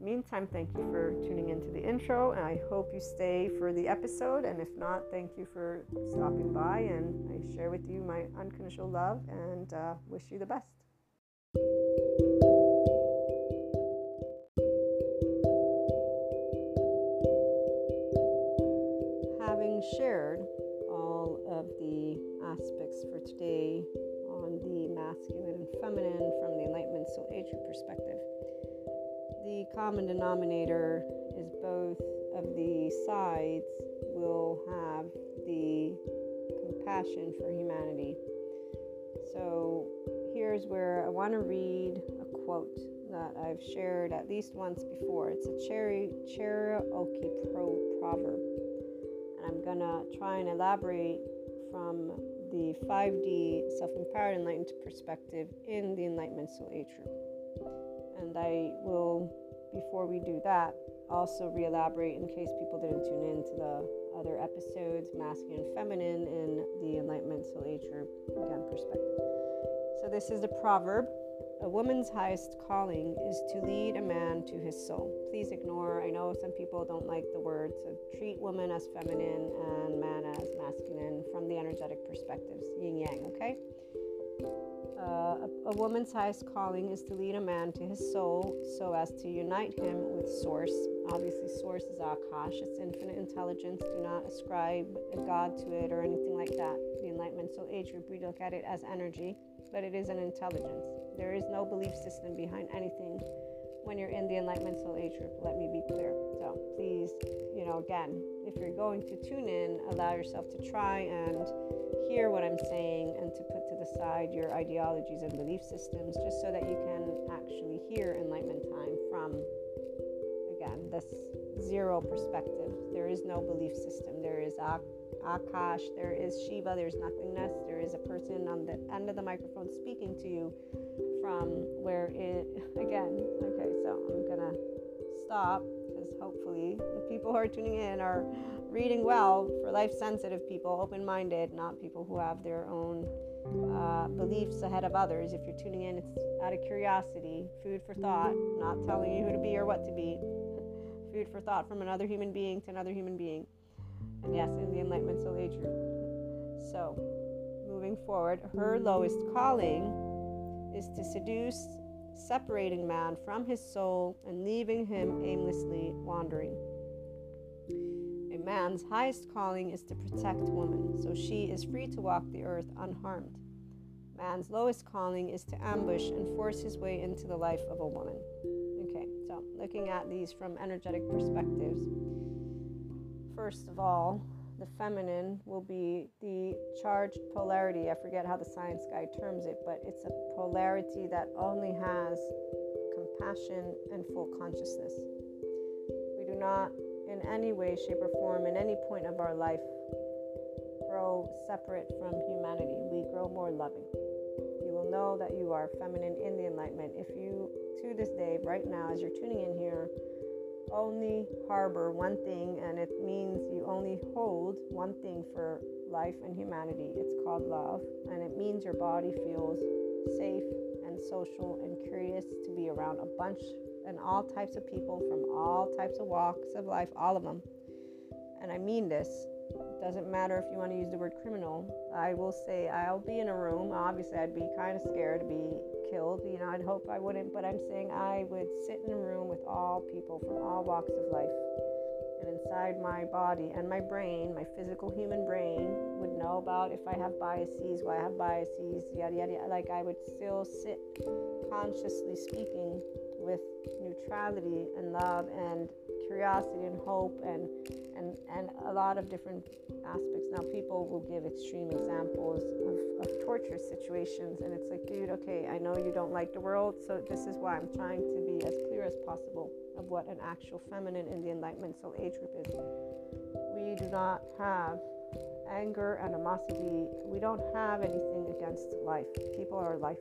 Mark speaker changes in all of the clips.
Speaker 1: meantime, thank you for tuning into the intro, and I hope you stay for the episode. And if not, thank you for stopping by, and I share with you my unconditional love and uh, wish you the best. Having shared all of the aspects for today on the masculine and feminine from the Enlightenment Soul Age perspective the common denominator is both of the sides will have the compassion for humanity. So here's where I want to read a quote that I've shared at least once before. It's a Cherry Cherokee Pro proverb. And I'm going to try and elaborate from the 5D self empowered enlightened perspective in the Enlightenment Soul Age group. And I will before we do that, also re elaborate in case people didn't tune in to the other episodes, masculine and feminine in the Enlightenment Soul Age group, again, perspective. So, this is the proverb A woman's highest calling is to lead a man to his soul. Please ignore, I know some people don't like the word, so treat woman as feminine and man as masculine from the energetic perspectives, yin yang, okay? Uh, a, woman's highest calling is to lead a man to his soul so as to unite him with Source. Obviously, Source is Akash, it's infinite intelligence. Do not ascribe a God to it or anything like that. The Enlightenment Soul Age group, we look at it as energy, but it is an intelligence. There is no belief system behind anything when you're in the Enlightenment Soul Age group. Let me be clear. So please, you know, again, if you're going to tune in, allow yourself to try and hear what I'm saying and to put the side your ideologies and belief systems just so that you can actually hear enlightenment time from, again, this zero perspective. There is no belief system. There is Akash, there is Shiva, there's nothingness, there is a person on the end of the microphone speaking to you from where it, again, okay, so I'm gonna stop because hopefully the people who are tuning in are reading well for life sensitive people, open minded, not people who have their own uh, beliefs ahead of others. If you're tuning in, it's out of curiosity, food for thought, not telling you who to be or what to be. food for thought from another human being to another human being. And yes, in the Enlightenment Soul Age group. So, moving forward, her lowest calling is to seduce, separating man from his soul and leaving him aimlessly wandering man's highest calling is to protect woman, so she is free to walk the earth unharmed. Man's lowest calling is to ambush and force his way into the life of a woman. Okay, so looking at these from energetic perspectives. First of all, the feminine will be the charged polarity. I forget how the science guy terms it, but it's a polarity that only has compassion and full consciousness. We do not in any way, shape, or form, in any point of our life, grow separate from humanity. We grow more loving. You will know that you are feminine in the enlightenment if you, to this day, right now, as you're tuning in here, only harbor one thing, and it means you only hold one thing for life and humanity. It's called love, and it means your body feels safe and social and curious to be around a bunch and all types of people from all types of walks of life, all of them. And I mean this. It doesn't matter if you want to use the word criminal. I will say I'll be in a room. Obviously, I'd be kind of scared to be killed. You know, I'd hope I wouldn't, but I'm saying I would sit in a room with all people from all walks of life. And inside my body and my brain, my physical human brain would know about if I have biases, why I have biases, yada yada. yada. Like I would still sit consciously speaking with neutrality and love and curiosity and hope and and and a lot of different aspects. Now people will give extreme examples of, of torture situations and it's like, dude, okay, I know you don't like the world, so this is why I'm trying to be as clear as possible of what an actual feminine in the enlightenment soul age group is. We do not have anger, animosity. We don't have anything against life. People are life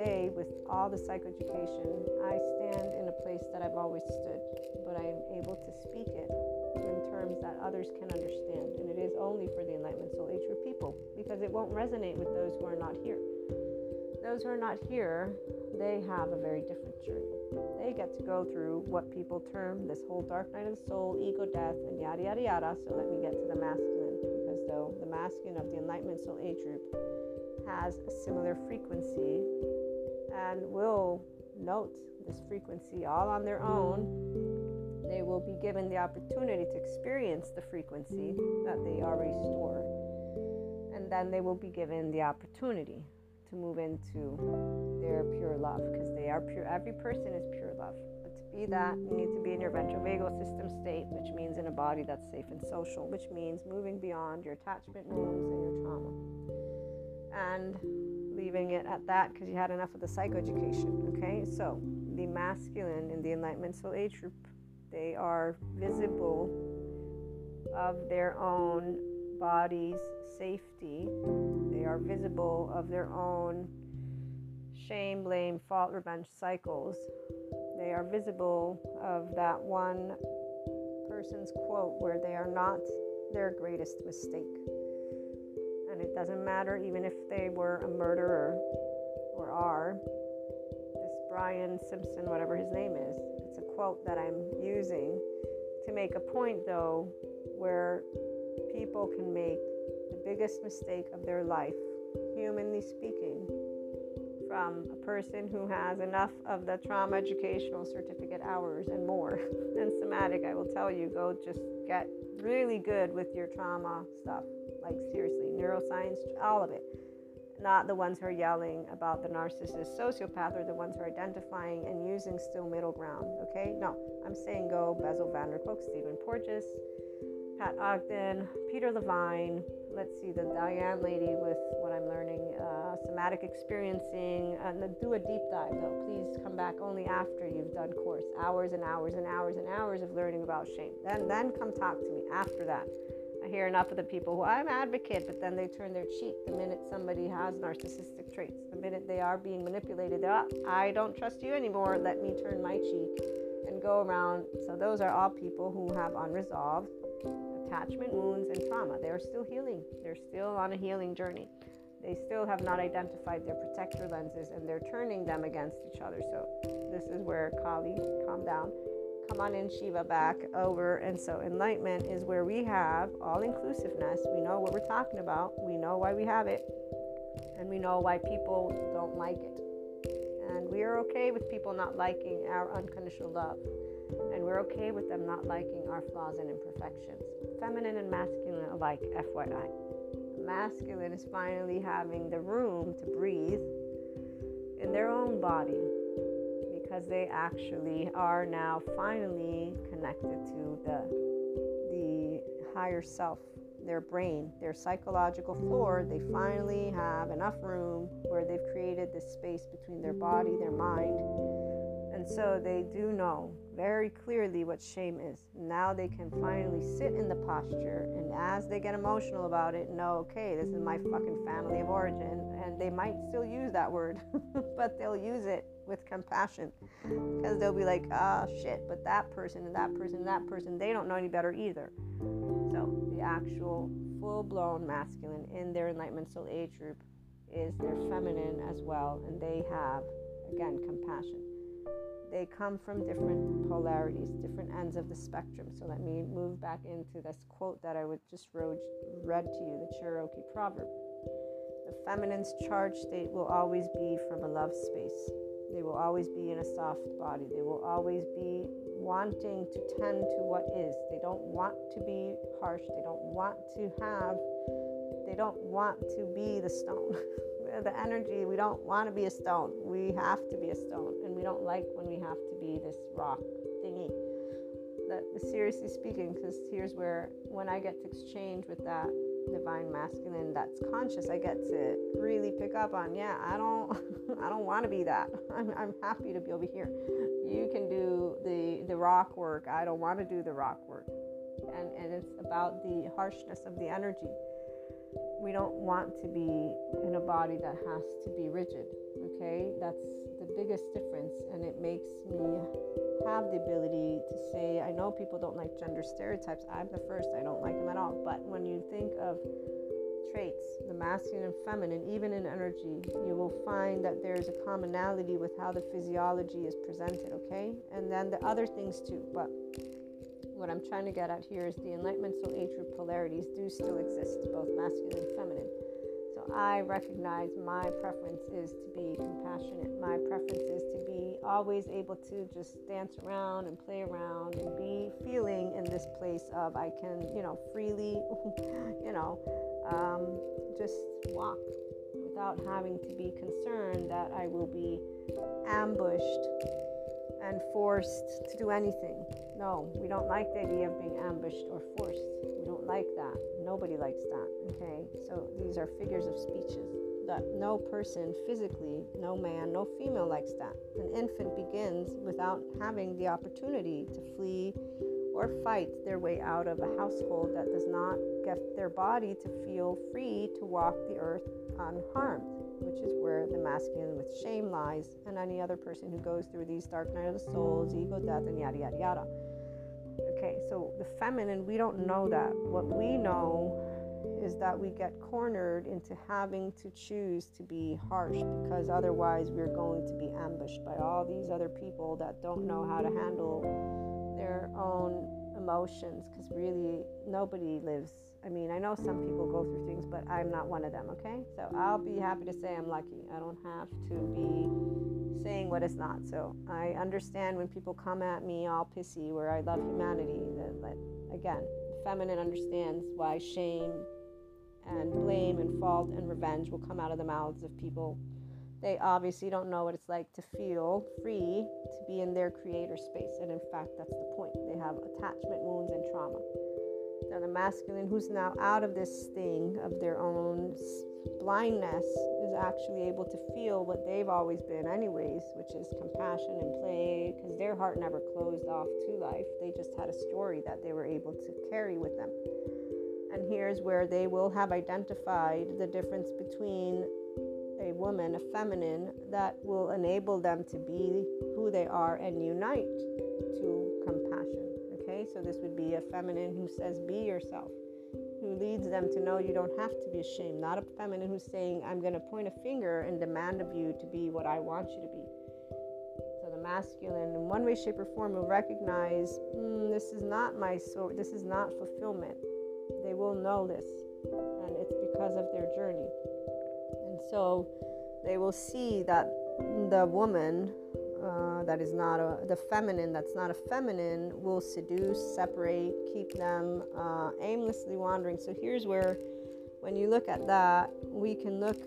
Speaker 1: today, with all the psychoeducation, I stand in a place that I've always stood, but I am able to speak it in terms that others can understand. And it is only for the Enlightenment Soul Age group people because it won't resonate with those who are not here. Those who are not here, they have a very different journey. They get to go through what people term this whole dark night of the soul, ego death, and yada yada yada. So let me get to the masculine because though the masculine of the Enlightenment Soul Age group has a similar frequency and will note this frequency all on their own, they will be given the opportunity to experience the frequency that they already store. And then they will be given the opportunity to move into their pure love because they are pure. Every person is pure love. But to be that, you need to be in your ventral vagal system state, which means in a body that's safe and social, which means moving beyond your attachment wounds and your trauma. And leaving it at that because you had enough of the psychoeducation. Okay, so the masculine in the Enlightenment Soul Age group, they are visible of their own body's safety. They are visible of their own shame, blame, fault, revenge cycles. They are visible of that one person's quote where they are not their greatest mistake and it doesn't matter even if they were a murderer or are. This Brian Simpson, whatever his name is, it's a quote that I'm using to make a point though where people can make the biggest mistake of their life, humanly speaking, from a person who has enough of the trauma educational certificate hours and more than somatic. I will tell you, go just get really good with your trauma stuff. Like, seriously, neuroscience, all of it. Not the ones who are yelling about the narcissist sociopath or the ones who are identifying and using still middle ground, okay? No, I'm saying go Bessel van der Kolk, Stephen Porges, Pat Ogden, Peter Levine. Let's see, the Diane lady with what I'm learning, uh, somatic experiencing. And do a deep dive though. Please come back only after you've done course. Hours and hours and hours and hours of learning about shame. Then, then come talk to me after that. I hear enough of the people who I'm advocate, but then they turn their cheek the minute somebody has narcissistic traits. The minute they are being manipulated, oh, I don't trust you anymore. Let me turn my cheek and go around. So those are all people who have unresolved attachment wounds and trauma. They are still healing. They're still on a healing journey. They still have not identified their protector lenses and they're turning them against each other. So this is where Kali, calm down come on in Shiva back over. And so enlightenment is where we have all inclusiveness. We know what we're talking about, we know why we have it, and we know why people don't like it. And we are okay with people not liking our unconditional love. And we're okay with them not liking our flaws and imperfections. Feminine and masculine alike, FYI. Masculine is finally having the room to breathe in their own body because they actually are now finally connected to the the higher self their brain their psychological floor they finally have enough room where they've created this space between their body their mind and so they do know very clearly what shame is. Now they can finally sit in the posture, and as they get emotional about it, know, okay, this is my fucking family of origin. And they might still use that word, but they'll use it with compassion because they'll be like, ah, oh, shit, but that person and that person and that person, they don't know any better either. So the actual full blown masculine in their enlightenment soul age group is their feminine as well, and they have, again, compassion they come from different polarities, different ends of the spectrum. So let me move back into this quote that I would just read to you, the Cherokee proverb. The feminine's charge state will always be from a love space. They will always be in a soft body. They will always be wanting to tend to what is. They don't want to be harsh. They don't want to have, they don't want to be the stone. the energy. We don't want to be a stone. We have to be a stone. And we don't like when we have to be this rock thingy. That, seriously speaking, because here's where when I get to exchange with that divine masculine that's conscious, I get to really pick up on, yeah, I don't I don't want to be that. I'm, I'm happy to be over here. You can do the the rock work. I don't want to do the rock work. And and it's about the harshness of the energy we don't want to be in a body that has to be rigid. Okay, that's biggest difference, and it makes me have the ability to say, I know people don't like gender stereotypes. I'm the first, I don't like them at all. But when you think of traits, the masculine and feminine, even in energy, you will find that there's a commonality with how the physiology is presented, okay? And then the other things too. But what I'm trying to get at here is the enlightenment soul age group polarities do still exist, both masculine and feminine. So I recognize my preference is to be compassionate. My preference is to be always able to just dance around and play around and be feeling in this place of I can, you know, freely, you know, um, just walk without having to be concerned that I will be ambushed and forced to do anything. No, we don't like the idea of being ambushed or forced. Like that. Nobody likes that. Okay, so these are figures of speeches that no person physically, no man, no female likes that. An infant begins without having the opportunity to flee or fight their way out of a household that does not get their body to feel free to walk the earth unharmed which is where the masculine with shame lies, and any other person who goes through these dark night of the souls, ego, death, and yada yada yada. Okay, so the feminine, we don't know that. What we know is that we get cornered into having to choose to be harsh because otherwise we're going to be ambushed by all these other people that don't know how to handle their own emotions because really nobody lives I mean, I know some people go through things, but I'm not one of them, okay? So I'll be happy to say I'm lucky. I don't have to be saying what is not. So I understand when people come at me all pissy where I love humanity. That, that again, feminine understands why shame and blame and fault and revenge will come out of the mouths of people. They obviously don't know what it's like to feel free to be in their creator space. And in fact, that's the point. They have attachment wounds and trauma Now, the masculine who's now out of this thing of their own blindness is actually able to feel what they've always been anyways which is compassion and play because their heart never closed off to life. They just had a story that they were able to carry with them. And here's where they will have identified the difference between a woman a feminine that will enable them to be who they are and unite to compassion Okay, so this would be a feminine who says, Be yourself, who leads them to know you don't have to be ashamed, not a feminine who's saying, I'm going to point a finger and demand of you to be what I want you to be. So the masculine, in one way, shape, or form, will recognize, mm, This is not my soul, this is not fulfillment. They will know this, and it's because of their journey. And so they will see that the woman uh, that is not a the feminine that's not a feminine will seduce separate keep them uh, aimlessly wandering. So here's where when you look at that we can look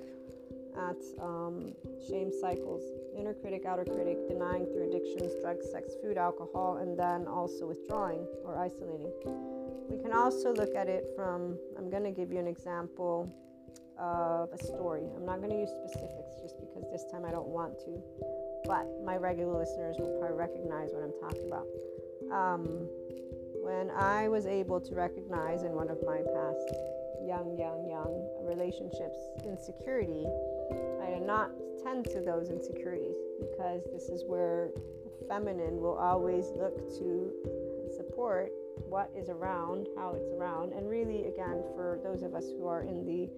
Speaker 1: at um, shame cycles inner critic outer critic denying through addictions drugs sex food alcohol and then also withdrawing or isolating. We can also look at it from i'm going to give you an example of a story i'm not going to use specifics just because this time i don't want to but my regular listeners will probably recognize what I'm talking about. Um, when I was able to recognize in one of my past young, young, young relationships insecurity, I did not tend to those insecurities because this is where feminine will always look to support what is around, how it's around, and really, again, for those of us who are in the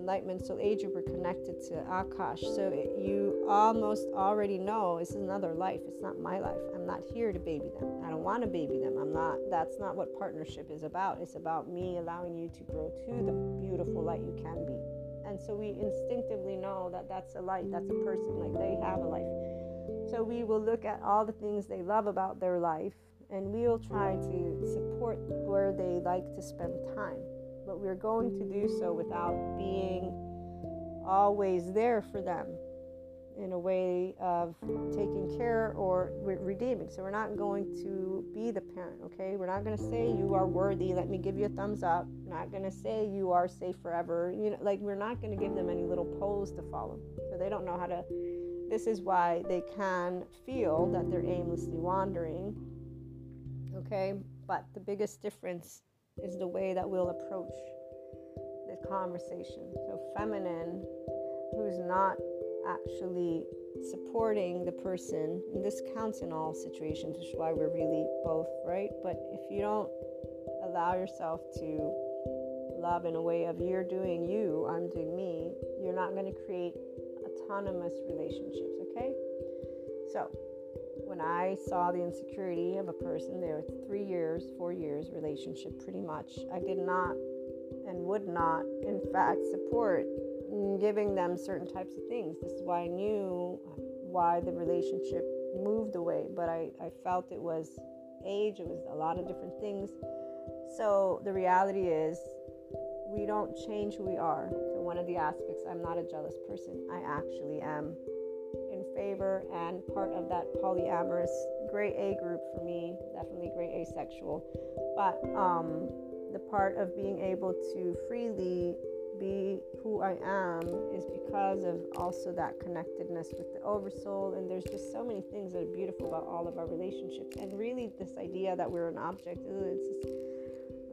Speaker 1: enlightenment soul age we're connected to akash. So you almost already know is another life. It's not my life. I'm not here to baby them. I don't want to baby them. I'm not that's not what partnership is about. It's about me allowing you to grow to the beautiful light you can be. And so we instinctively know that that's a light that's a person like they have a life. So we will look at all the things they love about their life and we'll try to support where they like to spend time but we're going to do so without being always there for them in a way of taking care or re- redeeming. So we're not going to be the parent, okay? We're not going to say you are worthy, let me give you a thumbs up. We're not going to say you are safe forever. You know, like we're not going to give them any little poles to follow. So they don't know how to this is why they can feel that they're aimlessly wandering. Okay? But the biggest difference is the way that we'll approach the conversation. So feminine who's not actually supporting the person, and this counts in all situations, which is why we're really both, right? But if you don't allow yourself to love in a way of you're doing you, I'm doing me, you're not going to create autonomous relationships, okay? So, when I saw the insecurity of a person, there were three years, four years relationship pretty much, I did not and would not, in fact, support giving them certain types of things. This is why I knew why the relationship moved away, but I, I felt it was age, it was a lot of different things. So the reality is, we don't change who we are. So, one of the aspects, I'm not a jealous person. I actually am favor and part of that polyamorous gray A group for me, definitely gray asexual. But um, the part of being able to freely be who I am is because of also that connectedness with the oversoul. And there's just so many things that are beautiful about all of our relationships. And really, this idea that we're an object, it's just,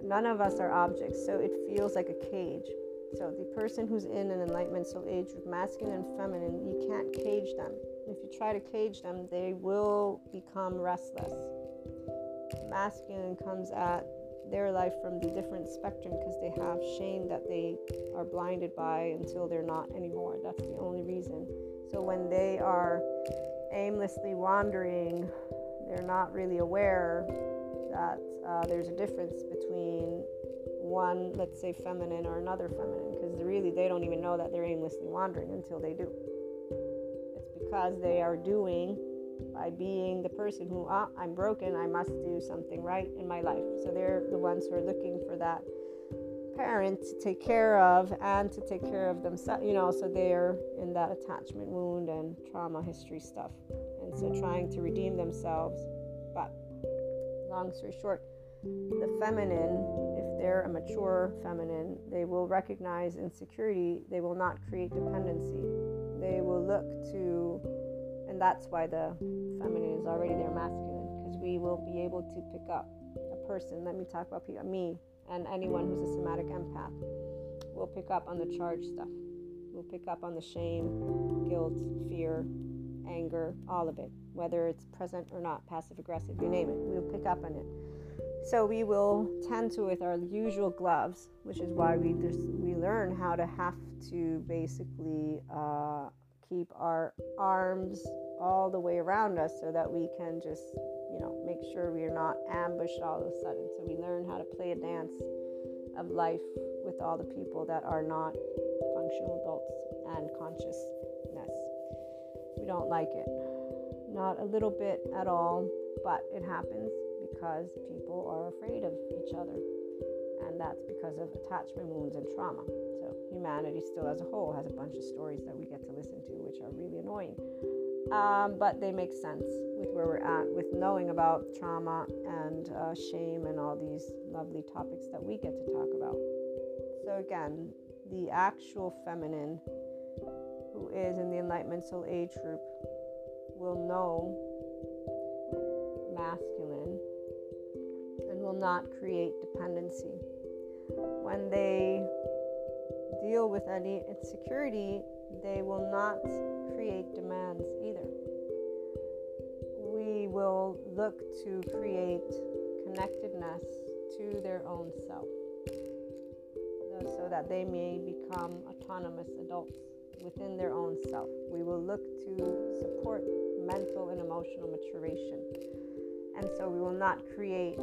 Speaker 1: none of us are objects. So it feels like a cage. So the person who's in an enlightenment soul age with masculine and feminine, you can't cage them. If you try to cage them, they will become restless. Masculine comes at their life from the different spectrum because they have shame that they are blinded by until they're not anymore. That's the only reason. So when they are aimlessly wandering, they're not really aware that uh, there's a difference between one, let's say, feminine or another feminine because really they don't even know that they're aimlessly wandering until they do. Because they are doing by being the person who ah, I'm broken, I must do something right in my life. So they're the ones who are looking for that parent to take care of and to take care of themselves, you know, so they're in that attachment wound and trauma history stuff. And so trying to redeem themselves. But long story short, the feminine, if they're a mature feminine, they will recognize insecurity, they will not create dependency. They will look to and that's why the feminine is already there masculine because we will be able to pick up a person. Let me talk about people, me and anyone who's a somatic empath. We'll pick up on the charge stuff. We'll pick up on the shame guilt fear anger all of it whether it's present or not passive aggressive you name it. We'll pick up on it so we will tend to with our usual gloves which is why we just we learn how to have to basically uh, keep our arms all the way around us so that we can just, you know, make sure we are not ambushed all of a sudden. So we learn how to play a dance of life with all the people that are not functional adults and consciousness. We don't like it. Not a little bit at all, but it happens because people are afraid of each other. And that's because of attachment wounds and trauma. So, humanity still as a whole has a bunch of stories that we get to listen to which are really annoying. Um, but they make sense with where we're at with knowing about trauma and uh, shame and all these lovely topics that we get to talk about. So again the actual feminine who is in the enlightenment soul age group will know not create dependency when they deal with any insecurity, they will not create demands either. We will look to create connectedness to their own self so that they may become autonomous adults within their own self. We will look to support mental and emotional maturation. And so we will not create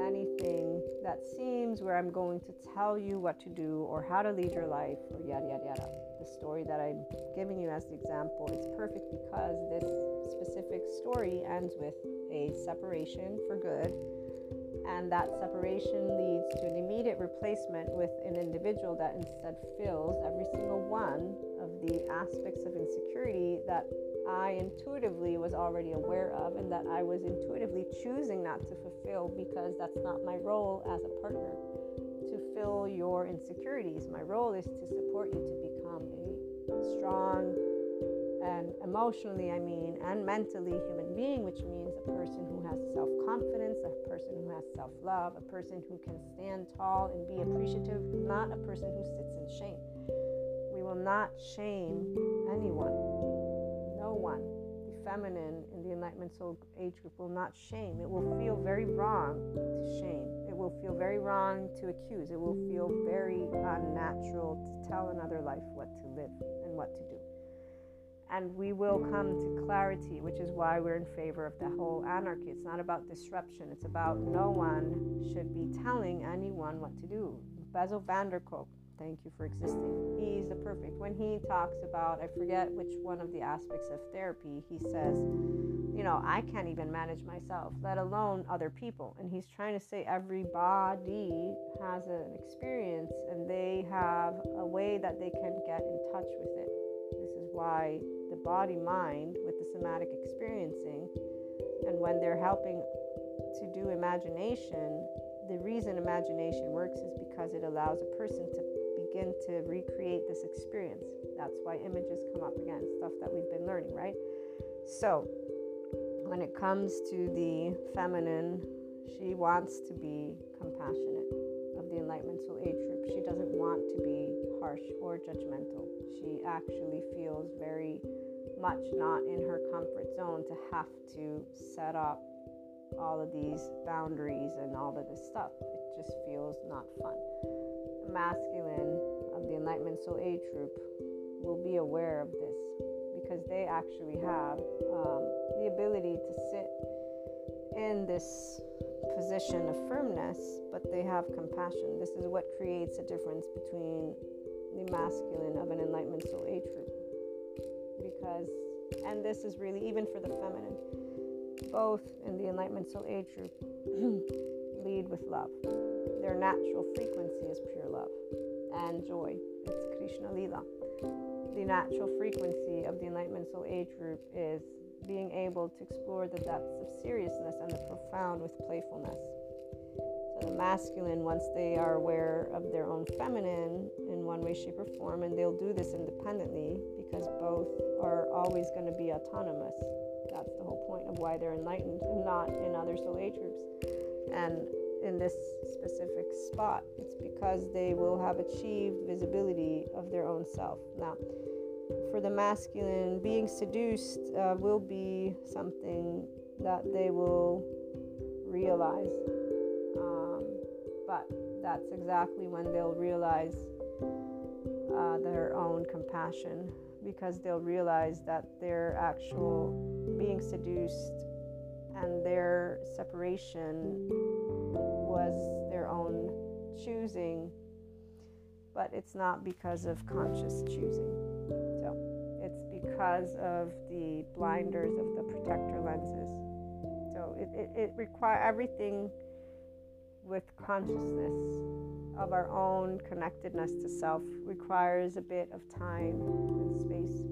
Speaker 1: anything that seems where I'm going to tell you what to do or how to lead your life or yada yada yada. The story that I'm giving you as the example, it's perfect because this specific story ends with a separation for good And that separation leads to an immediate replacement with an individual that instead fills every single one the aspects of insecurity that I intuitively was already aware of and that I was intuitively choosing not to fulfill because that's not my role as a partner to fill your insecurities. My role is to support you to become a strong and emotionally, I mean, and mentally human being, which means a person who has self confidence, a person who has self love, a person who can stand tall and be appreciative, not a person who sits in shame. Will not shame anyone, no one. The feminine in the Enlightenment Soul age group will not shame. It will feel very wrong to shame. It will feel very wrong to accuse. It will feel very unnatural to tell another life what to live and what to do and we will come to clarity, which is why we're in favor of the whole anarchy. It's not about disruption, it's about no one should be telling anyone what to do. Bessel van der Kolk, thank you for existing. He's the perfect. When he talks about, I forget which one of the aspects of therapy, he says, you know, I can't even manage myself, let alone other people. And he's trying to say everybody has an experience and they have a way that they can get in touch with it. This is why the body mind with the somatic experiencing. And when they're helping to do imagination, the reason imagination works is because it allows a person to begin to recreate this experience. That's why images come up again, stuff that we've been learning, right? So, when it comes to the feminine, she wants to be compassionate of the Enlightenment Soul Age group. She doesn't want to be harsh or judgmental. She actually feels very much not in her comfort zone to have to set up all of these boundaries and all of this stuff. It just feels not fun. Masculine Enlightenment Soul Age group will be aware of this because they actually have um, the ability to sit in this position of firmness, but they have compassion. This is what creates a difference between the masculine of an Enlightenment Soul Age group because, and this is really even for the feminine, both in the Enlightenment Soul Age group lead with love. Their natural frequency is pure love and joy. It's Krishna Lila. The natural frequency of the Enlightenment Soul Age group is being able to explore the depths of seriousness and the profound with playfulness. So the masculine, once they are aware of their own feminine in one way, shape, or form, and they'll do this independently because both are always going to be autonomous. That's the whole point of why they're enlightened and not in other soul age groups. And in this specific spot, it's because they will have achieved visibility of their own self. Now, for the masculine, being seduced uh, will be something that they will realize. Um, but that's exactly when they'll realize uh, their own compassion because they'll realize that their actual being seduced and their separation was their own choosing, but it's not because of conscious choosing. So it's because of the blinders of the protector lenses. So it, it, it requires everything with consciousness of our own connectedness to self requires a bit of time and space.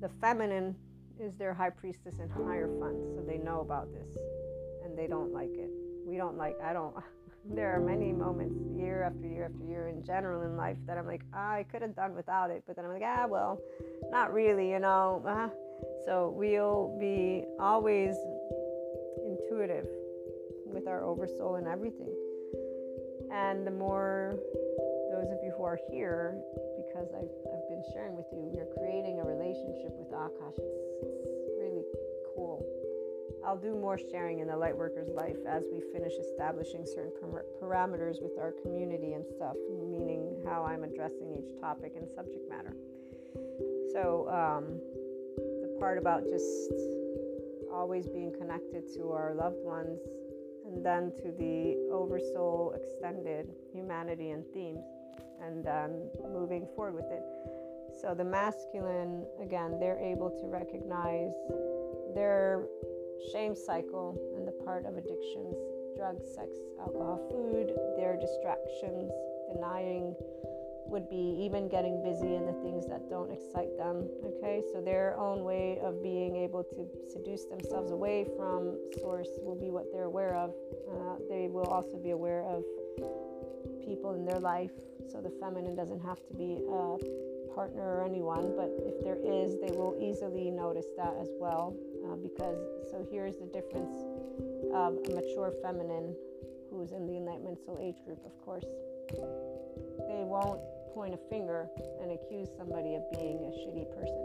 Speaker 1: The feminine is their high priestess and hierophant, so they know about this they don't like it. We don't like, I don't, there are many moments year after year after year in general in life that I'm like, ah, I could have done without it, but then I'm like, ah, well, not really, you know. Uh, so we'll be always intuitive with our oversoul and everything. And the more those of you who are here, because I've, I've been sharing with you, we're creating a relationship with Akash. It's, it's really cool. I'll do more sharing in the Lightworker's life as we finish establishing certain parameters with our community and stuff, meaning how I'm addressing each topic and subject matter. So, um, the part about just always being connected to our loved ones and then to the oversoul extended humanity and themes, and then moving forward with it. So the masculine, again, they're able to recognize their shame cycle and the part of addictions drugs, sex, alcohol, food, their distractions, denying would be even getting busy in the things that don't excite them. Okay, so their own way of being able to seduce themselves away from source will be what they're aware of. Uh, they will also be aware of people in their life. So the feminine doesn't have to be a partner or anyone, but if there is, they will easily notice that as well. Uh, because so here's the difference of a mature feminine who's in the enlightenment soul age group, of course. They won't point a finger and accuse somebody of being a shitty person.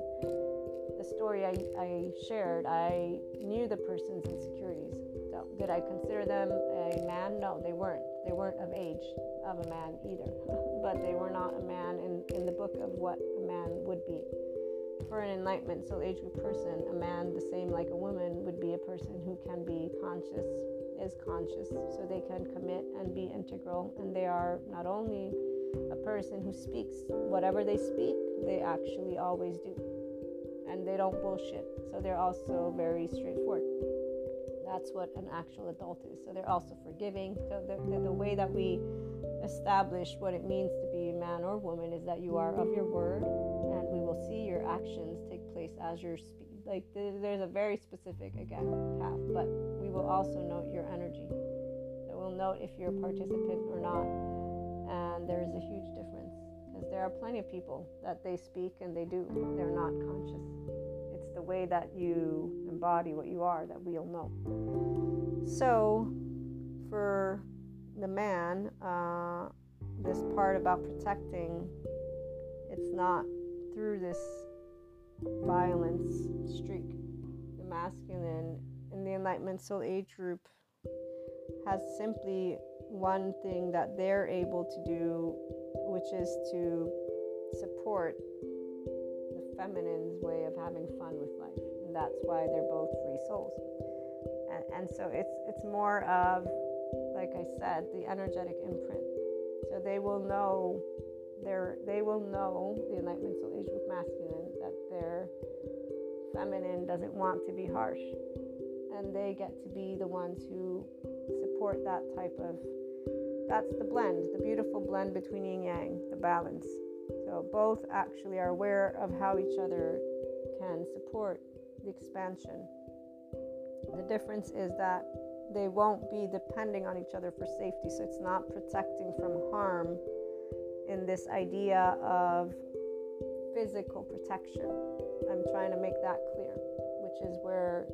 Speaker 1: The story I, I shared, I knew the person's insecurities. So, did I consider them a man? No, they weren't. They weren't of age of a man either. but they were not a man in, in the book of what a man would be. For an enlightenment soul age person, a man, the same like a woman, would be a person who can be conscious, is conscious, so they can commit and be integral. And they are not only a person who speaks whatever they speak, they actually always do. And they don't bullshit. So they're also very straightforward. That's what an actual adult is. So they're also forgiving. So the, the, the way that we establish what it means to be a man or woman is that you are of your word and we will see your actions take place as you're speaking. Like there's a very specific, again, path, but we will also note your energy. So we'll note if you're a participant or not and there is a huge difference because there are plenty of people that they speak and they do they're not conscious it's the way that you embody what you are that we'll know so for the man uh, this part about protecting it's not through this violence streak the masculine in the enlightenment soul age group has simply one thing that they're able to do, which is to support the feminine's way of having fun with life. And that's why they're both free souls. And, and so it's, it's more of, like I said, the energetic imprint. So they will know they will know the enlightenment soul age group masculine their feminine doesn't want to be harsh and they get to be the ones who support that type of that's the blend, the beautiful blend between yin yang, the balance. So both actually are aware of how each other can support the expansion. The difference is that they won't be depending on each other for safety. So it's not protecting from harm in this idea of physical protection. I'm trying to make that clear, which is where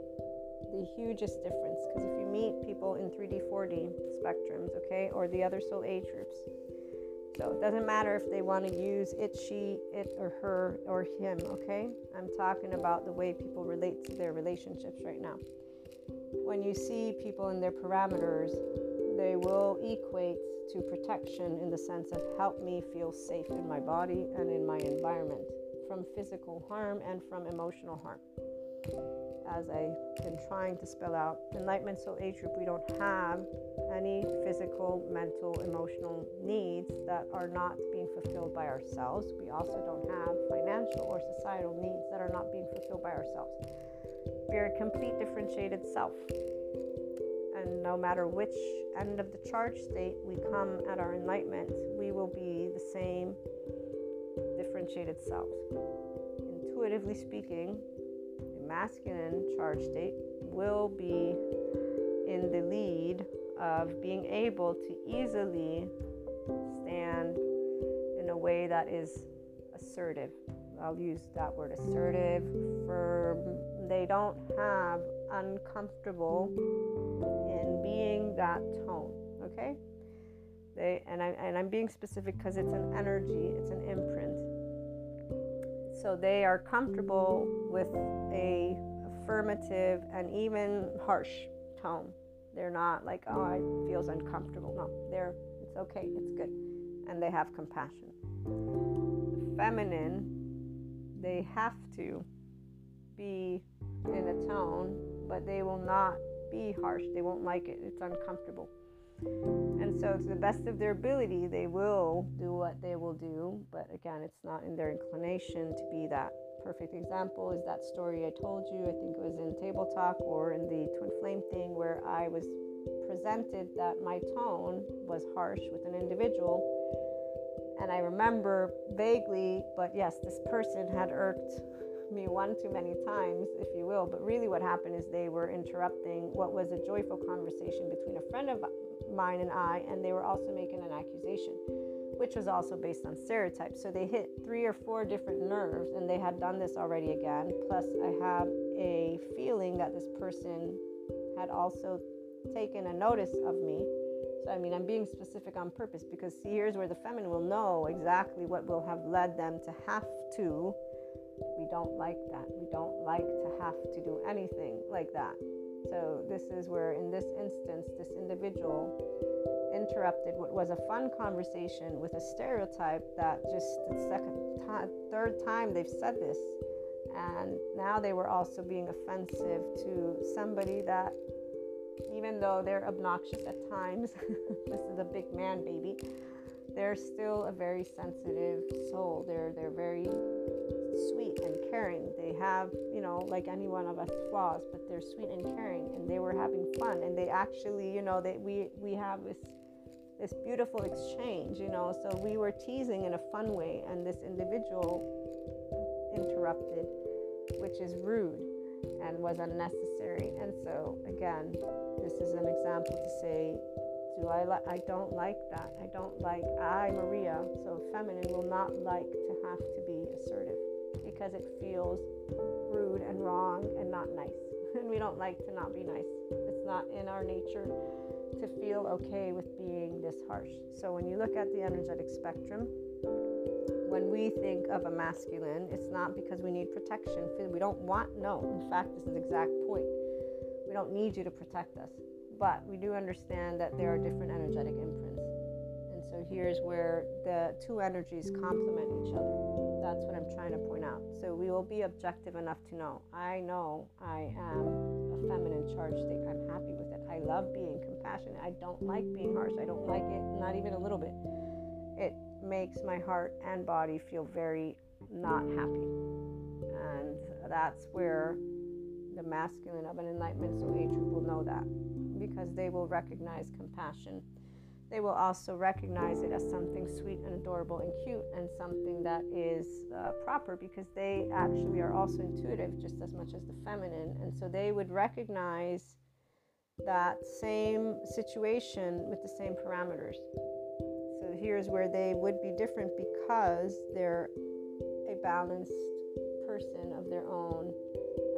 Speaker 1: the hugest difference because if you meet people in 3D, 4D spectrums, okay, or the other soul age groups, so it doesn't matter if they want to use it, she, it, or her, or him, okay? I'm talking about the way people relate to their relationships right now. When you see people in their parameters, they will equate to protection in the sense of help me feel safe in my body and in my environment from physical harm and from emotional harm as I've been trying to spell out, Enlightenment Soul Age Group, we don't have any physical, mental, emotional needs that are not being fulfilled by ourselves. We also don't have financial or societal needs that are not being fulfilled by ourselves. We are a complete differentiated self. And no matter which end of the charge state we come at our enlightenment, we will be the same differentiated self. Intuitively speaking, the masculine charge state will be in the lead of being able to easily stand in a way that is assertive. I'll use that word assertive, firm. They don't have uncomfortable being that tone, okay? They and I and I'm being specific because it's an energy, it's an imprint so they are comfortable with a affirmative and even harsh tone. They're not like, oh, it feels uncomfortable. No, they're it's okay, it's good, and they have compassion. The feminine, they have to be in a tone, but they will not be harsh. They won't like it. It's uncomfortable. And so, to the best of their ability, they will do what they will do. But again, it's not in their inclination to be that perfect example is that story I told you. I think it was in Table Talk or in the Twin Flame thing where I was presented that my tone was harsh with an individual. And I remember vaguely, but yes, this person had irked me one too many times, if you will. But really, what happened is they were interrupting what was a joyful conversation between a friend of mine and I, and they were also making an accusation, which was also based on stereotypes. So they hit three or four different nerves, and they had done this already again. Plus, I have a feeling that this person had also taken a notice of me. So, I mean, I'm being specific on purpose because see, here's where the feminine will know exactly what will have led them to have to we don't like that. We don't like to have to do anything like that. So, this is where, in this instance, this individual interrupted what was a fun conversation with a stereotype that just the second, time, third time they've said this. And now they were also being offensive to somebody that, even though they're obnoxious at times, this is a big man baby, they're still a very sensitive soul. They're, they're very sweet and caring. They have, you know, like any one of us flaws, but they're sweet and caring and they were having fun and they actually, you know, that we we have this this beautiful exchange, you know. So we were teasing in a fun way and this individual interrupted, which is rude and was unnecessary. And so again, this is an example to say do I like I don't like that. I don't like I Maria, so feminine will not like to have to be assertive because it feels rude and wrong and not nice. And we don't like to not be nice. It's not in our nature to feel okay with being this harsh. So when you look at the energetic spectrum, when we think of a masculine, it's not because we need protection. We don't want, no. In fact, this is the exact point. We don't need you to protect us. But we do understand that there are different energetic imprints. And so here's where the two energies complement each other. That's what I'm trying to point out. So we will be objective enough to know I know I am a feminine charge state. I'm happy with it. I love being compassionate. I don't like being harsh. I don't like it, not even a little bit. It makes my heart and body feel very not happy. And that's where the masculine of an enlightenment soul will know that because they will recognize compassion they will also recognize it as something sweet and adorable and cute and something that is uh, proper because they actually are also intuitive just as much as the feminine. And so they would recognize that same situation with the same parameters. So here's where they would be different because they're a balanced person of their own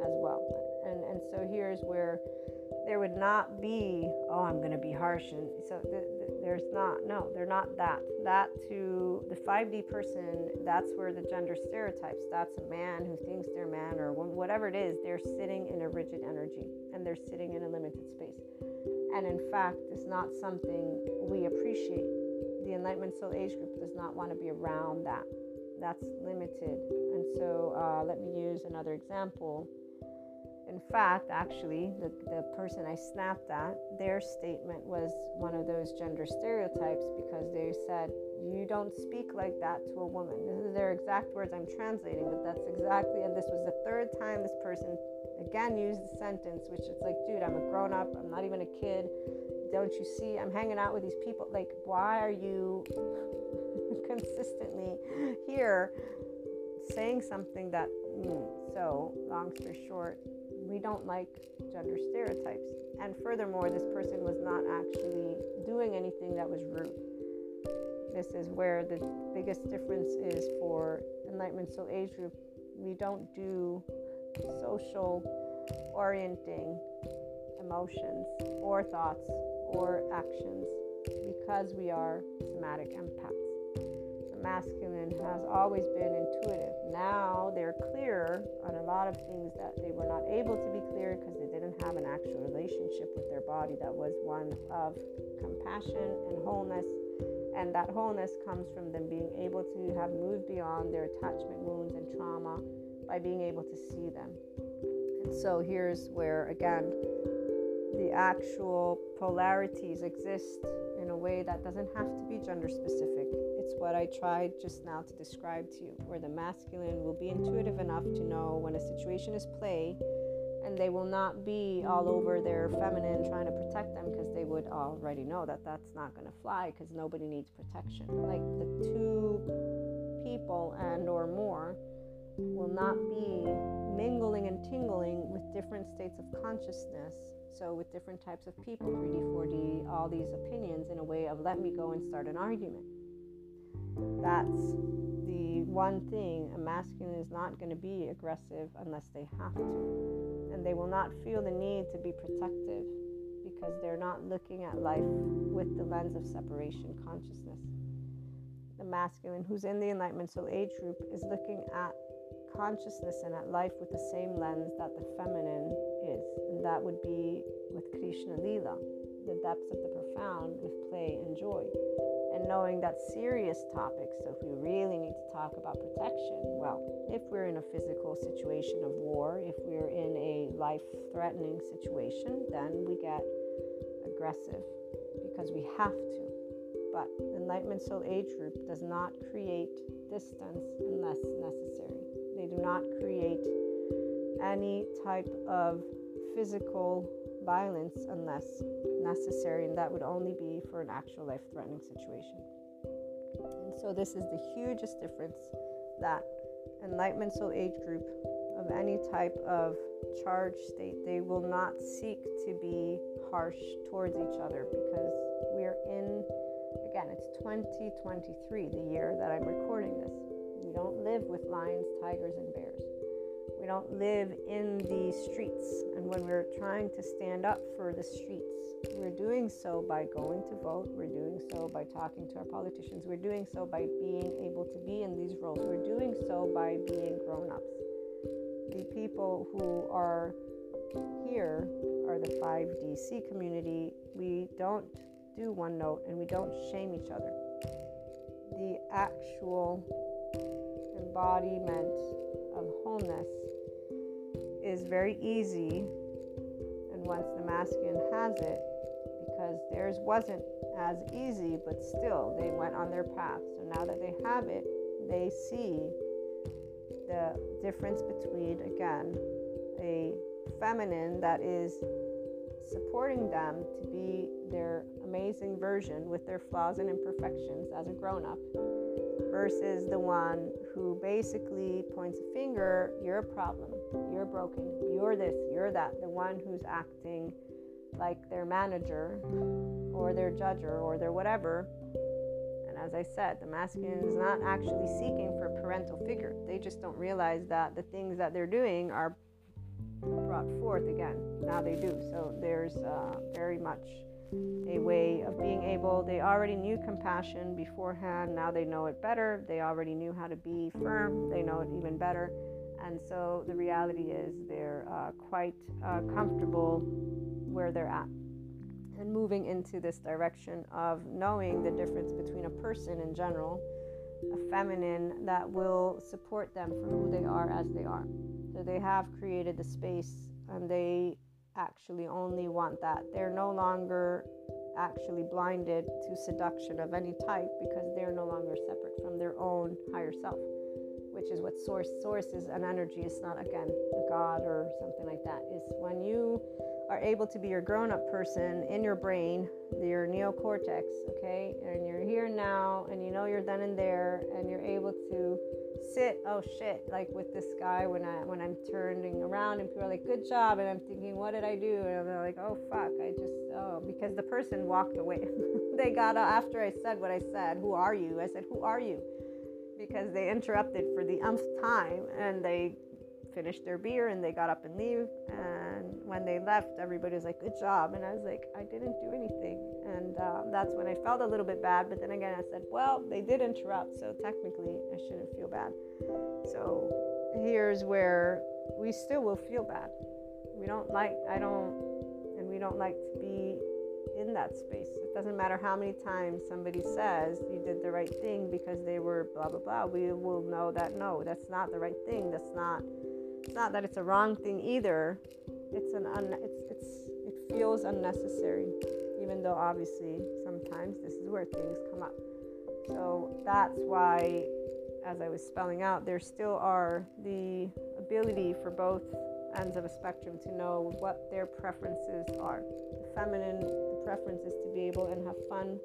Speaker 1: as well. And, and so here's where there would not be, oh, I'm going to be harsh. And so the, the, there's not, no, they're not that. That to the 5D person, that's where the gender stereotypes, that's a man who thinks they're man or whatever it is, they're sitting in a rigid energy and they're sitting in a limited space. And in fact, it's not something we appreciate. The Enlightenment Soul Age group does not want to be around that. That's limited. And so uh, let me use another example in fact, actually, the, the person I snapped at, their statement was one of those gender stereotypes because they said, You don't speak like that to a woman. This is their exact words I'm translating, but that's exactly, and this was the third time this person again used the sentence, which it's like, Dude, I'm a grown up, I'm not even a kid. Don't you see? I'm hanging out with these people. Like, why are you consistently here saying something that, mm. so long story short, we don't like gender stereotypes. And furthermore, this person was not actually doing anything that was rude. This is where the biggest difference is for Enlightenment Soul Age Group. We don't do social orienting emotions or thoughts or actions because we are somatic empaths masculine has always been intuitive. Now they're clear on a lot of things that they were not able to be clear because they didn't have an actual relationship with their body that was one of compassion and wholeness. And that wholeness comes from them being able to have moved beyond their attachment wounds and trauma by being able to see them. And so here's where, again, the actual polarities exist in a way that doesn't have to be gender specific It's what I tried just now to describe to you, where the masculine will be intuitive enough to know when a situation is play and they will not be all over their feminine trying to protect them because they would already know that that's not going to fly because nobody needs protection. Like the two people and or more will not be mingling and tingling with different states of consciousness. So, with different types of people, 3D, 4D, all these opinions in a way of let me go and start an argument. That's the one thing a masculine is not going to be aggressive unless they have to. And they will not feel the need to be protective because they're not looking at life with the lens of separation consciousness. The masculine who's in the Enlightenment Soul Age group is looking at consciousness and at life with the same lens that the feminine is. And that would be with Krishna Lila, the depths of the profound with play and joy. And knowing that serious topics, so if we really need to talk about protection, well, if we're in a physical situation of war, if we're in a life threatening situation, then we get aggressive because we have to. But Enlightenment Soul Age Group does not create distance unless necessary. They do not create any type of physical violence unless necessary, and that would only be for an actual life threatening situation. And so, this is the hugest difference that Enlightenment Soul Age group of any type of charge state, they will not seek to be harsh towards each other because we're in, again, it's 2023, the year that I'm recording this. We don't live with lions, tigers, and bears. Don't live in the streets. And when we're trying to stand up for the streets, we're doing so by going to vote. We're doing so by talking to our politicians. We're doing so by being able to be in these roles. We're doing so by being grown ups. The people who are here are the 5DC community. We don't do one note and we don't shame each other. The actual embodiment of wholeness is very easy. And once the masculine has it, because theirs wasn't as easy, but still they went on their path. So now that they have it, they see the difference between, again, a feminine that is supporting them to be their amazing version with their flaws and imperfections as a grown up versus the one who basically points a finger, you're a problem, you're broken, you're this, you're that, the one who's acting like their manager or their judger or their whatever. And as I said, the masculine is not actually seeking for a parental figure. They just don't realize that the things that they're doing are brought forth again. Now they do. So there's uh, very much a way of being able, they already knew compassion beforehand, now they know it better. They already knew how to be firm, they know it even better. And so the reality is they're uh, quite uh, comfortable where they're at and moving into this direction of knowing the difference between a person in general, a feminine that will support them for who they are as they are. So they have created the space and they actually only want that. They're no longer actually blinded to seduction of any type because they're no longer separate from their own higher self, which is what source source is an energy. It's not again a god or something like that. Is when you are able to be your grown-up person in your brain, your neocortex, okay, and you're here now, and you know you're then and there, and you're able to sit oh shit like with this guy when i when i'm turning around and people are like good job. And i'm thinking what did i do? And i'm like oh fuck i just oh because the person walked away. They got after i said what i said. Who are you? I said who are you because they interrupted for the umpth time and they finished their beer and they got up and leave. And when they left everybody was like good job. And i was like i didn't do anything. And um, that's when i felt a little bit bad but then again i said well they did interrupt so technically i shouldn't feel bad. So here's where we still will feel bad. We don't like i don't and we don't like to be in that space it doesn't matter how many times somebody says you did the right thing because they were blah blah blah we will know that no that's not the right thing that's not it's not that it's a wrong thing either. It's an un, it's it's it feels unnecessary, even though obviously sometimes this is where things come up. So that's why, as I was spelling out, there still are the ability for both ends of a spectrum to know what their preferences are. The feminine, the preference is to be able and have fun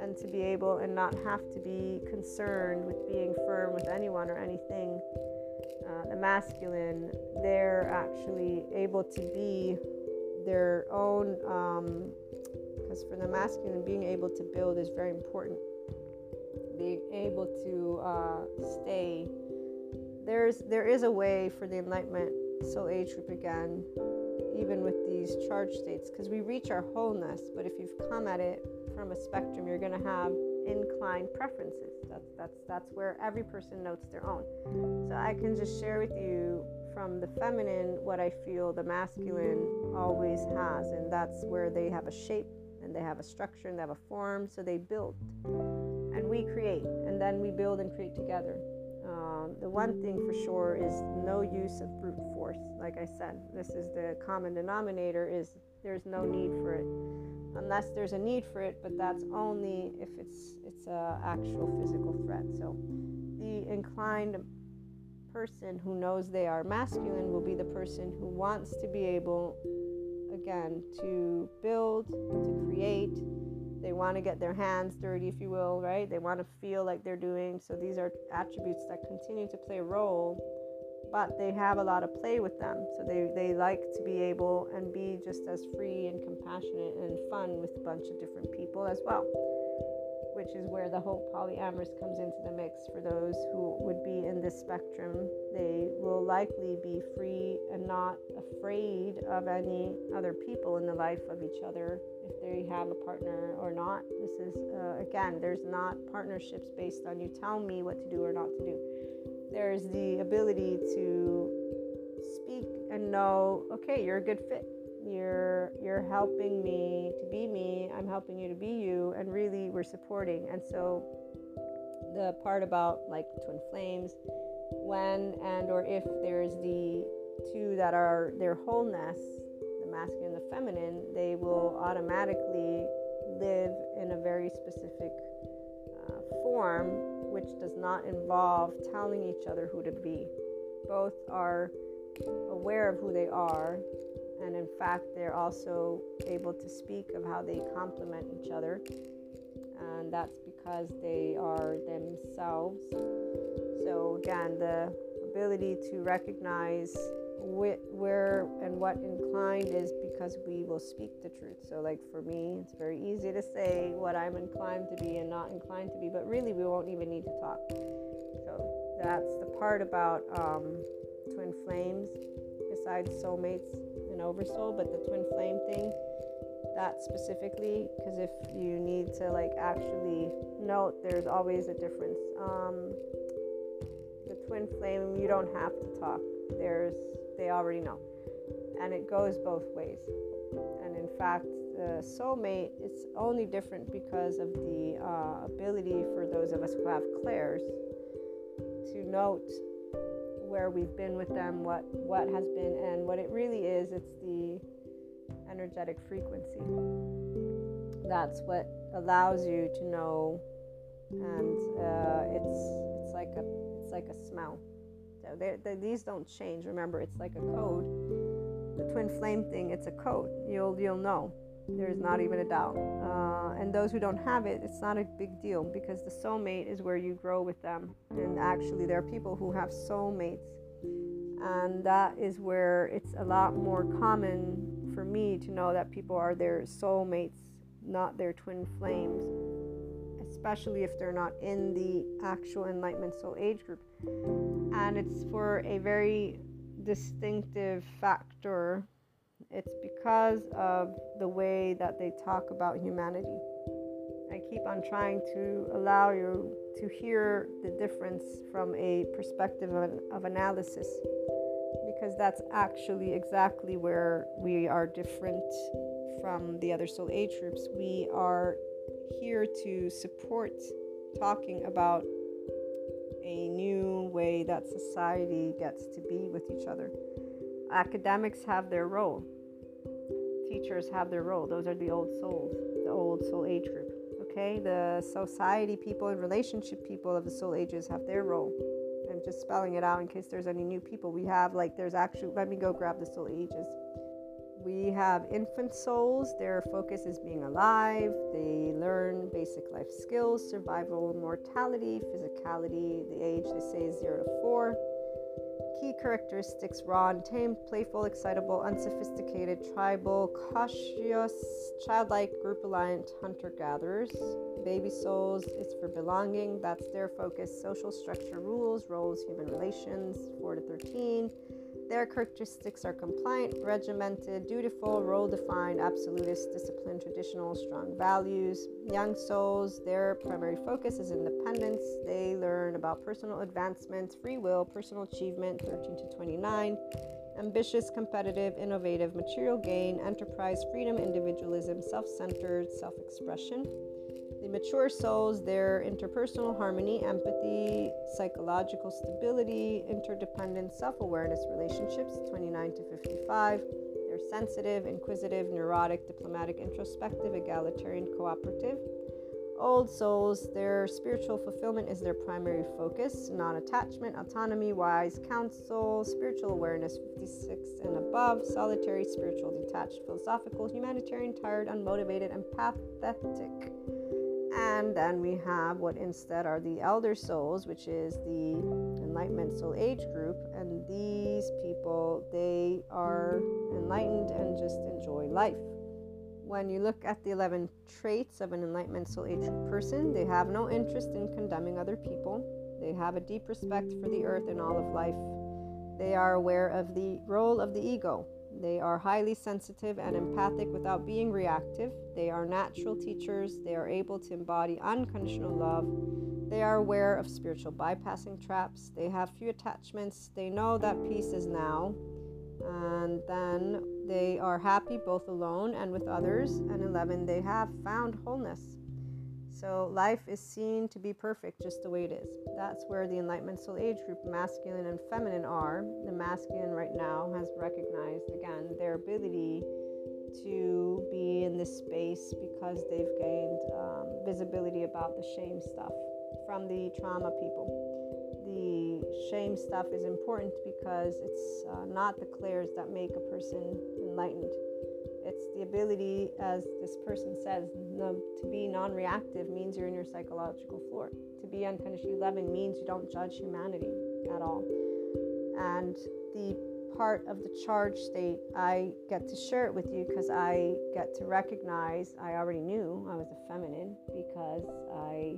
Speaker 1: and to be able and not have to be concerned with being firm with anyone or anything. Uh, the masculine, they're actually able to be their own, because um, for the masculine, being able to build is very important. Being able to uh, stay. There's there is a way for the enlightenment soul age group again, even with these charge states, because we reach our wholeness. But if you've come at it from a spectrum, you're going to have inclined preferences. That's that's that's where every person notes their own. So I can just share with you from the feminine what I feel the masculine always has, and that's where they have a shape and they have a structure and they have a form. So they build, and we create, and then we build and create together. Um, the one thing for sure is no use of brute force. Like I said, this is the common denominator. Is there's no need for it unless there's a need for it, but that's only if it's it's a actual physical threat. So the inclined person who knows they are masculine will be the person who wants to be able again to build, to create. They want to get their hands dirty, if you will, right? They want to feel like they're doing. So these are attributes that continue to play a role but they have a lot of play with them. So they, they like to be able and be just as free and compassionate and fun with a bunch of different people as well, which is where the whole polyamorous comes into the mix for those who would be in this spectrum. They will likely be free and not afraid of any other people in the life of each other if they have a partner or not. This is, uh, again, there's not partnerships based on you tell me what to do or not to do. There's the ability to speak and know okay you're a good fit. You're you're helping me to be me. I'm helping you to be you. And really we're supporting. And so the part about like twin flames when and or if there's the two that are their wholeness the masculine feminine they will automatically live in a very specific uh, form which does not involve telling each other who to be. Both are aware of who they are, and in fact, they're also able to speak of how they complement each other, and that's because they are themselves. So, again, the ability to recognize where and what inclined is because we will speak the truth. So, like for me, it's very easy to say what I'm inclined to be and not inclined to be, but really, we won't even need to talk. So, that's the part about um, twin flames, besides soulmates and oversoul, but the twin flame thing. That specifically, because if you need to like actually note, there's always a difference. Um, the twin flame, you don't have to talk. There's they already know. And it goes both ways. And in fact, the soulmate is only different because of the uh, ability for those of us who have clairs to note where we've been with them, what what has been, and what it really is. It's the energetic frequency. That's what allows you to know, and uh, it's it's like a it's like a smell they're, they're, these don't change. Remember, it's like a code. The twin flame thing, it's a code. You'll you'll know. There's not even a doubt. Uh, and those who don't have it, it's not a big deal because the soulmate is where you grow with them. And actually, there are people who have soulmates, and that is where it's a lot more common for me to know that people are their soulmates, not their twin flames especially if they're not in the actual enlightenment soul age group and it's for a very distinctive factor. It's because of the way that they talk about humanity. I keep on trying to allow you to hear the difference from a perspective of, of analysis because that's actually exactly where we are different from the other soul age groups. We are here to support talking about a new way that society gets to be with each other. Academics have their role, teachers have their role. Those are the old souls, the old soul age group. Okay, the society people and relationship people of the soul ages have their role. I'm just spelling it out in case there's any new people. We have like there's actually let me go grab the soul ages. We have infant souls. Their focus is being alive. They learn basic life skills, survival, mortality, physicality. The age they say is zero to four. Key characteristics raw tame, playful, excitable, unsophisticated, tribal, cautious, childlike, group reliant, hunter gatherers. Baby souls is for belonging, that's their focus. Social structure, rules, roles, human relations, 4 to 13. Their characteristics are compliant, regimented, dutiful, role defined, absolutist, disciplined, traditional, strong values. Young souls, their primary focus is independence. They learn about personal advancement, free will, personal achievement, 13 to 29. Ambitious, competitive, innovative, material gain, enterprise, freedom, individualism, self centered, self expression. The mature souls, their interpersonal harmony, empathy, psychological stability, interdependent self awareness relationships, 29 to 55. They're sensitive, inquisitive, neurotic, diplomatic, introspective, egalitarian, cooperative. Old souls, their spiritual fulfillment is their primary focus, non attachment, autonomy, wise counsel, spiritual awareness 56 and above, solitary, spiritual, detached, philosophical, humanitarian, tired, unmotivated, and pathetic. And then we have what instead are the elder souls, which is the enlightenment soul age group. And these people, they are enlightened and just enjoy life. When you look at the 11 traits of an enlightenment soul age person, they have no interest in condemning other people. They have a deep respect for the earth and all of life. They are aware of the role of the ego, they are highly sensitive and empathic without being reactive. They are natural teachers. They are able to embody unconditional love. They are aware of spiritual bypassing traps. They have few attachments. They know that peace is now. And then they are happy both alone and with others. And 11, they have found wholeness. So life is seen to be perfect just the way it is. That's where the Enlightenment Soul Age group, masculine and feminine, are. The masculine right now has recognized again their ability to be in this space because they've gained um, visibility about the shame stuff from the trauma people. The shame stuff is important because it's uh, not the clairs that make a person enlightened it's the ability, as this person says, to be non reactive means you're in your psychological floor. To be unconditionally loving means you don't judge humanity at all. And the part of the charge state, I get to share it with you because I get to recognize I already knew I was a feminine because I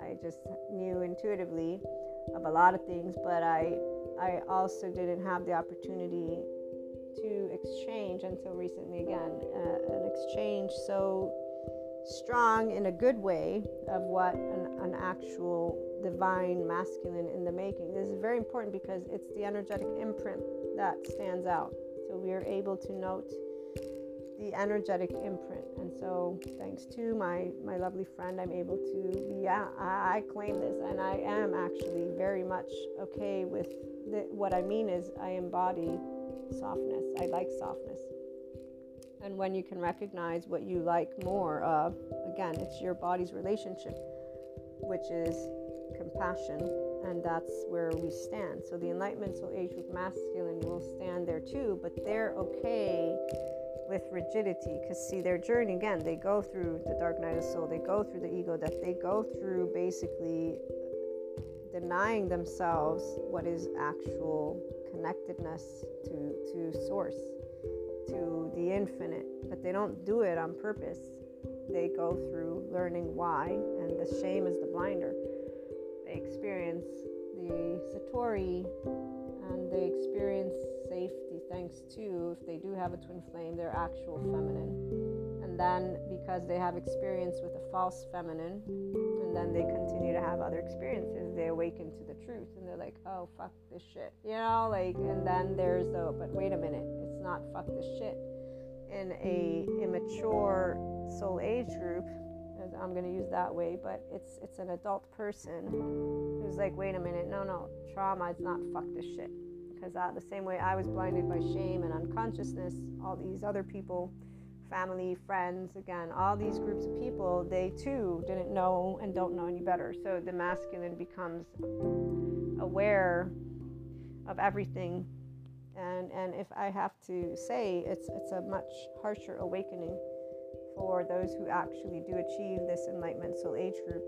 Speaker 1: I just knew intuitively of a lot of things, but I I also didn't have the opportunity to exchange until recently again uh, an exchange so strong in a good way of what an, an actual divine masculine in the making. This is very important because it's the energetic imprint that stands out. So we are able to note the energetic imprint. And so thanks to my my lovely friend i'm able to yeah i, claim this. And i am actually very much okay with the, what i mean is i embody softness. I like softness. And when you can recognize what you like more of, again, it's your body's relationship, which is compassion, and that's where we stand. So the Enlightenment Soul Age with masculine will stand there too, but they're okay with rigidity because see their journey again they go through the dark night of soul they go through the ego death they go through basically denying themselves what is actual connectedness to, to source, to the infinite, but they don't do it on purpose. They go through learning why, and the shame is the blinder. They experience the Satori and they experience safety thanks to, if they do have a twin flame, their actual feminine. And then because they have experience with a false feminine, then they continue to have other experiences, they awaken to the truth and they're like, oh, fuck this shit. You know, like, and then there's the, but wait a minute, it's not fuck this shit. In a immature soul age group, I'm going to use that way, but it's it's an adult person who's like, wait a minute, no, no, trauma is not fuck this shit. Because uh, the same way I was blinded by shame and unconsciousness, all these other people family, friends, again, all these groups of people, they too didn't know and don't know any better. So the masculine becomes aware of everything. And, and if I have to say, it's, it's a much harsher awakening for those who actually do achieve this enlightenment soul age group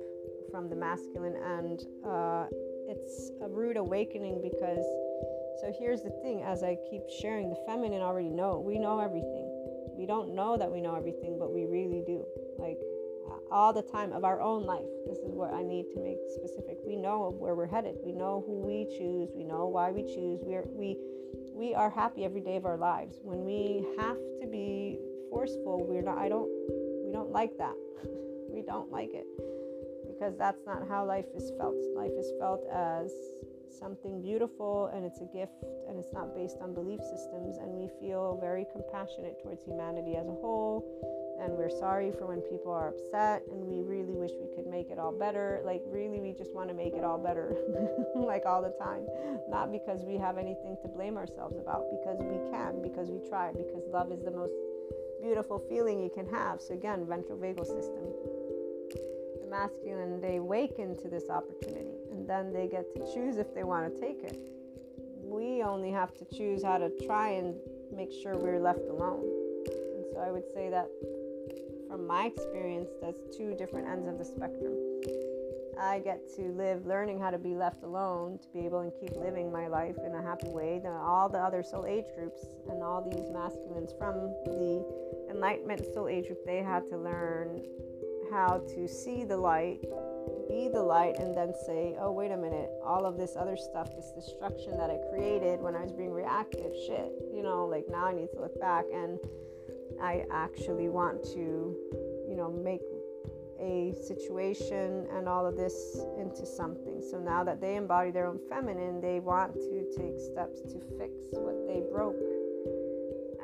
Speaker 1: from the masculine. And uh, it's a rude awakening because, so here's the thing as I keep sharing, the feminine already know. We know everything we don't know that we know everything, but we really do. Like uh, all the time of our own life. This is where I need to make specific. We know where we're headed. We know who we choose. We know why we choose. We are we we are happy every day of our lives. When we have to be forceful, we're not I don't we don't like that. we don't like it. Because that's not how life is felt. Life is felt as something beautiful and it's a gift and it's not based on belief systems. And we feel very compassionate towards humanity as a whole. And we're sorry for when people are upset. And we really wish we could make it all better. Like really we just want to make it all better like all the time. Not because we have anything to blame ourselves about. Because we can because we try because love is the most beautiful feeling you can have. So again ventral vagal system. The masculine, they awaken to this opportunity then they get to choose if they want to take it. We only have to choose how to try and make sure we're left alone. And so I would say that from my experience, that's two different ends of the spectrum. I get to live learning how to be left alone, to be able to keep living my life in a happy way. The, all the other soul age groups and all these masculines from the Enlightenment soul age group, they had to learn how to see the light, be the light, and then say, oh, wait a minute, all of this other stuff, this destruction that I created when I was being reactive, shit, you know, like now I need to look back and I actually want to, you know, make a situation and all of this into something. So now that they embody their own feminine, they want to take steps to fix what they broke.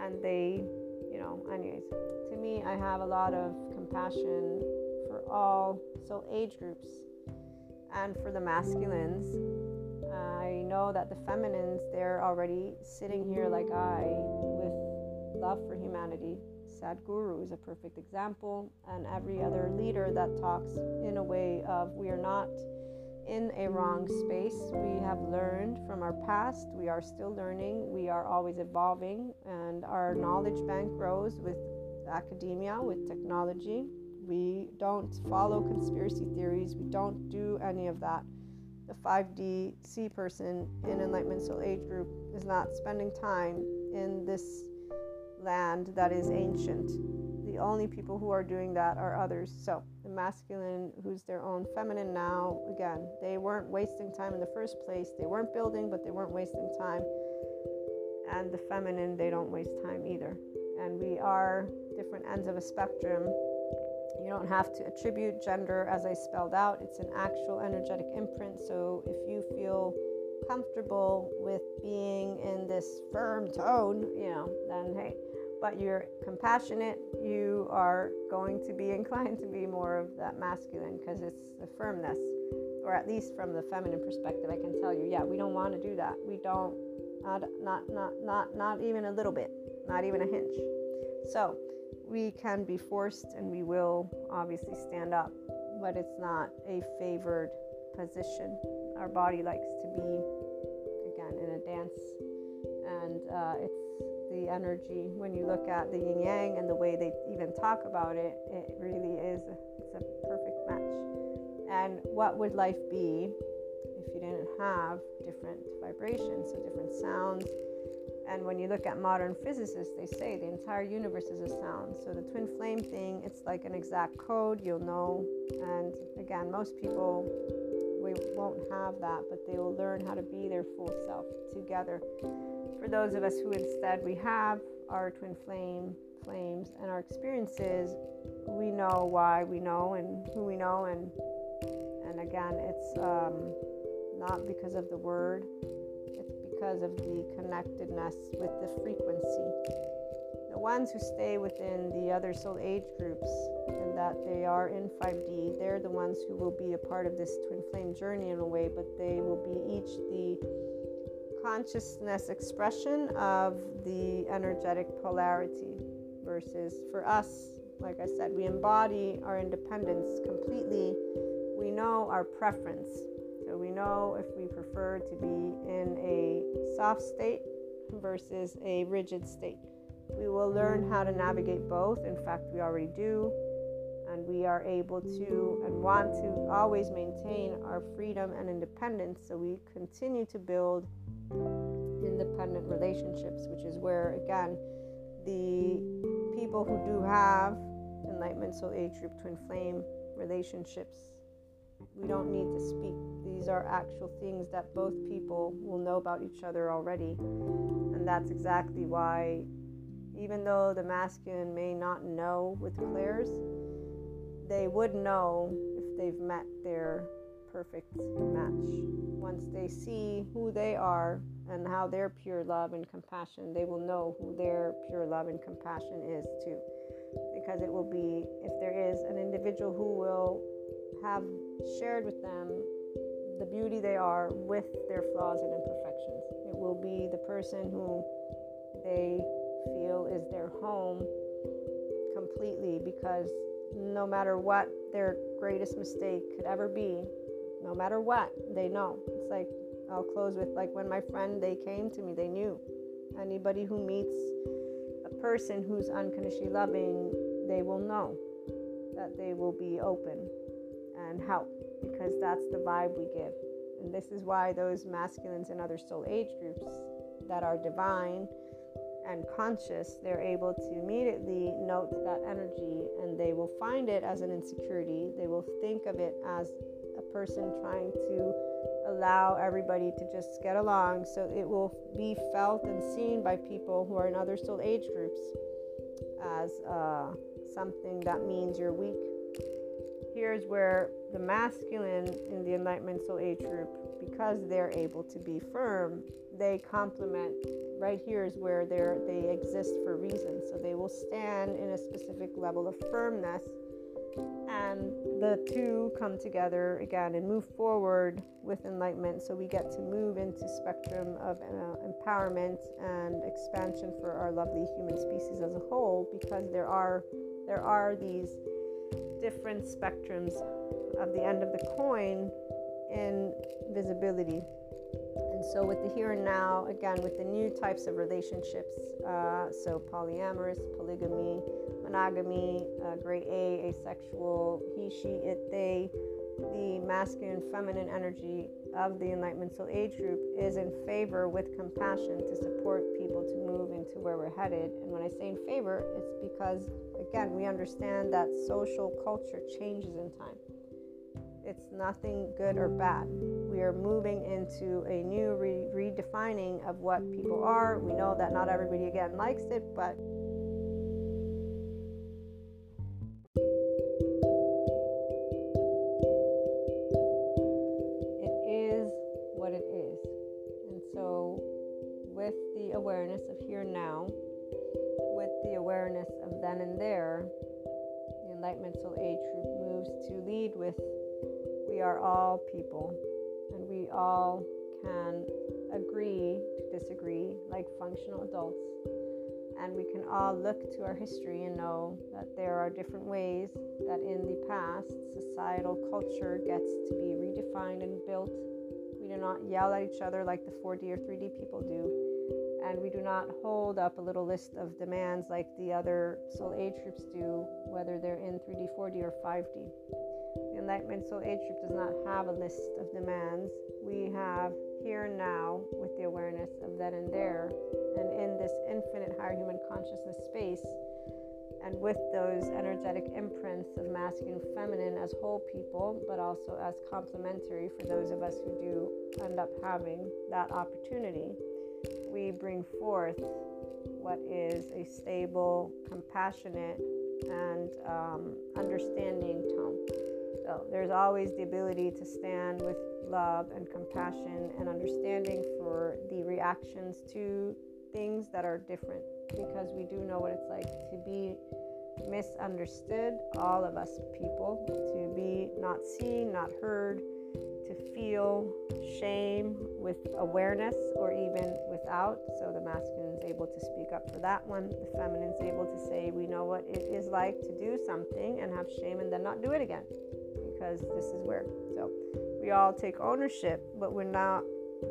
Speaker 1: And they, you know, anyways, to me, I have a lot of compassion all soul age groups and for the masculines. I know that the feminines, they're already sitting here like I with love for humanity. Sadhguru is a perfect example, and every other leader that talks in a way of we are not in a wrong space. We have learned from our past. We are still learning. We are always evolving, and our knowledge bank grows with academia, with technology. We don't follow conspiracy theories. We don't do any of that. The 5D C person in Enlightenment Soul Age group is not spending time in this land that is ancient. The only people who are doing that are others. So, the masculine, who's their own feminine now, again, they weren't wasting time in the first place. They weren't building, but they weren't wasting time. And the feminine, they don't waste time either. And we are different ends of a spectrum. You don't have to attribute gender as I spelled out, it's an actual energetic imprint. So if you feel comfortable with being in this firm tone, you know, then hey, but you're compassionate, you are going to be inclined to be more of that masculine because it's the firmness, or at least from the feminine perspective, I can tell you, yeah, we don't want to do that. We don't, not, not, not, not, not even a little bit, not even a hinge. So we can be forced and we will obviously stand up, but it's not a favored position. Our body likes to be, again, in a dance, and uh, it's the energy. When you look at the yin yang and the way they even talk about it, it really is a, it's a perfect match. And what would life be if you didn't have different vibrations, so different sounds? And when you look at modern physicists, they say the entire universe is a sound. So the twin flame thing, it's like an exact code, you'll know. And again, most people we won't have that, but they will learn how to be their full self together. For those of us who instead we have our twin flame flames and our experiences, we know why we know and who we know and and again it's um, not because of the word because of the connectedness with the frequency. The ones who stay within the other soul age groups and that they are in 5D, they're the ones who will be a part of this twin flame journey in a way, but they will be each the consciousness expression of the energetic polarity. versus for us, like I said, we embody our independence completely. We know our preference. So we know if we prefer to be in a soft state versus a rigid state. We will learn how to navigate both. In fact, we already do. And we are able to and want to always maintain our freedom and independence. So we continue to build independent relationships, which is where, again, the people who do have enlightenment soul age group twin flame relationships we don't need to speak these are actual things that both people will know about each other already and that's exactly why even though the masculine may not know with clairs, they would know if they've met their perfect match once they see who they are and how their pure love and compassion, they will know who their pure love and compassion is too. Because it will be, if there is an individual who will have shared with them the beauty they are with their flaws and imperfections, it will be the person who they feel is their home completely because no matter what their greatest mistake could ever be, no matter what, they know. It's like I'll close with like when my friend they came to me, they knew. Anybody who meets a person who's unconditionally loving, they will know that they will be open and help because that's the vibe we give. And this is why those masculines and other soul age groups that are divine and conscious, they're able to immediately note that energy and they will find it as an insecurity. They will think of it as a person trying to allow everybody to just get along so it will be felt and seen by people who are in other soul age groups as uh, something that means you're weak. Here's where the masculine in the Enlightenment Soul Age group, because they're able to be firm, they complement. Right here is where they they exist for reasons. So they will stand in a specific level of firmness and the two come together again and move forward with enlightenment so we get to move into spectrum of uh, empowerment and expansion for our lovely human species as a whole because there are there are these different spectrums of the end of the coin in visibility. And so with the here and now again with the new types of relationships uh, so polyamorous polygamy monogamy, uh, A, asexual, he, she, it, they, the masculine, feminine energy of the Enlightenment Soul Age group is in favor with compassion to support people to move into where we're headed. And when I say in favor, it's because, again, we understand that social culture changes in time. It's nothing good or bad. We are moving into a new re- redefining of what people are. We know that not everybody, again, likes it, but people, and we all can agree to disagree like functional adults. And we can all look to our history and know that there are different ways that in the past societal culture gets to be redefined and built. We do not yell at each other like the 4D or 3D people do. And we do not hold up a little list of demands like the other soul age groups do, whether they're in 3D, 4D, or 5D. The Enlightenment Soul Age group does not have a list of demands. We have here and now with the awareness of then and there, and in this infinite higher human consciousness space, and with those energetic imprints of masculine and feminine as whole people, but also as complementary for those of us who do end up having that opportunity, we bring forth what is a stable, compassionate, and um, understanding tone. So there's always the ability to stand with love and compassion and understanding for the reactions to things that are different because we do know what it's like to be misunderstood, all of us people, to be not seen, not heard, to feel shame with awareness or even with out. So the masculine is able to speak up for that one. The feminine is able to say, we know what it is like to do something and have shame and then not do it again because this is where. So we all take ownership, but we're not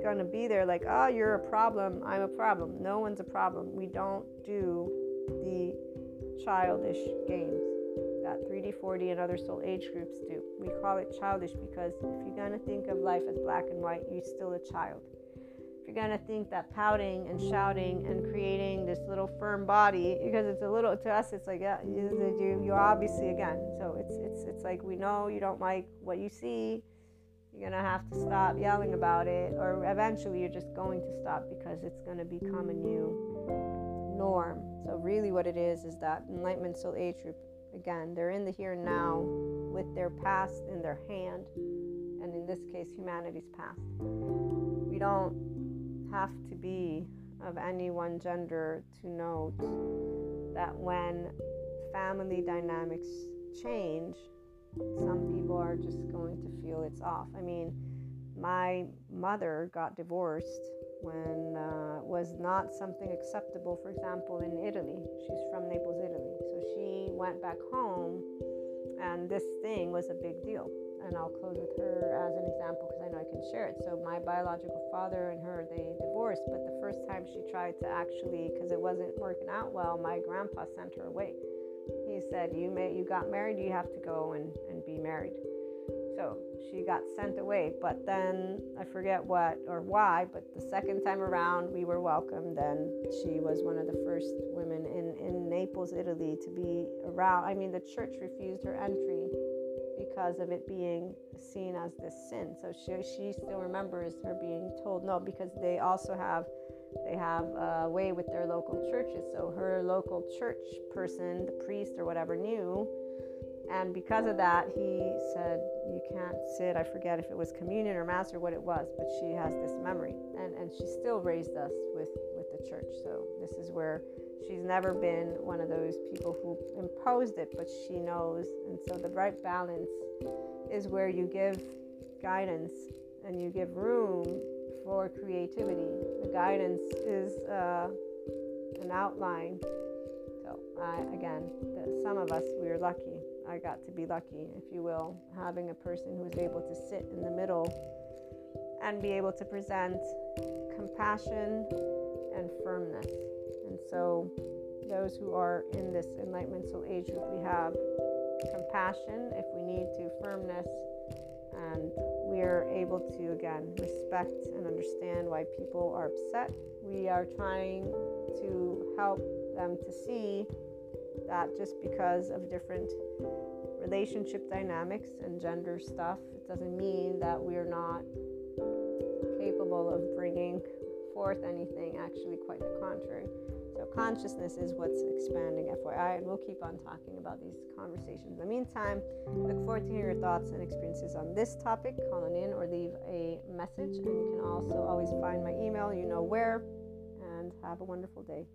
Speaker 1: going to be there like, oh, you're a problem, I'm a problem. No one's a problem. We don't do the childish games that 3D, 4D, and other soul age groups do. We call it childish because if you're going to think of life as black and white, you're still a child. You're going to think that pouting and shouting and creating this little firm body, because it's a little to us, it's like yeah, you you obviously again. So it's it's it's like we know you don't like what you see. You're gonna have to stop yelling about it, or eventually you're just going to stop because it's gonna become a new norm. So really, what it is is that enlightenment soul age group Again, they're in the here and now with their past in their hand, and in this case, humanity's past. We don't have to be of any one gender to note that when family dynamics change, some people are just going to feel it's off. I mean, my mother got divorced when uh, was not something acceptable for example in italy. She's from naples italy. So she went back home and this thing was a big deal and i'll close with her as an example because i know i can share it so my biological father and her they divorced but the first time she tried to actually because it wasn't working out well my grandpa sent her away he said you may you got married you have to go and, and be married so she got sent away. But then I forget what or why, but the second time around we were welcomed and she was one of the first women in, in Naples, Italy to be around. I mean, the church refused her entry because of it being seen as this sin. So she, she still remembers her being told no because they also have they have a way with their local churches. So her local church person, the priest or whatever, knew and because of that, he said, You can't sit. I forget if it was communion or mass or what it was, but she has this memory. And, and she still raised us with, with the church. So this is where she's never been one of those people who imposed it, but she knows. And so the right balance is where you give guidance and you give room for creativity. The guidance is uh, an outline. So, I, again, the, some of us, we're lucky I got to be lucky, if you will, having a person who is able to sit in the middle and be able to present compassion and firmness. And so, those who are in this enlightenment soul age group, we have compassion if we need to, firmness, and we are able to again respect and understand why people are upset. We are trying to help them to see that just because of different relationship dynamics and gender stuff, it doesn't mean that we're not capable of bringing forth anything, actually, quite the contrary. Consciousness is what's expanding, FYI, and we'll keep on talking about these conversations. In the meantime, look forward to hearing your thoughts and experiences on this topic. Call in or leave a message, and you can also always find my email, you know where, and have a wonderful day.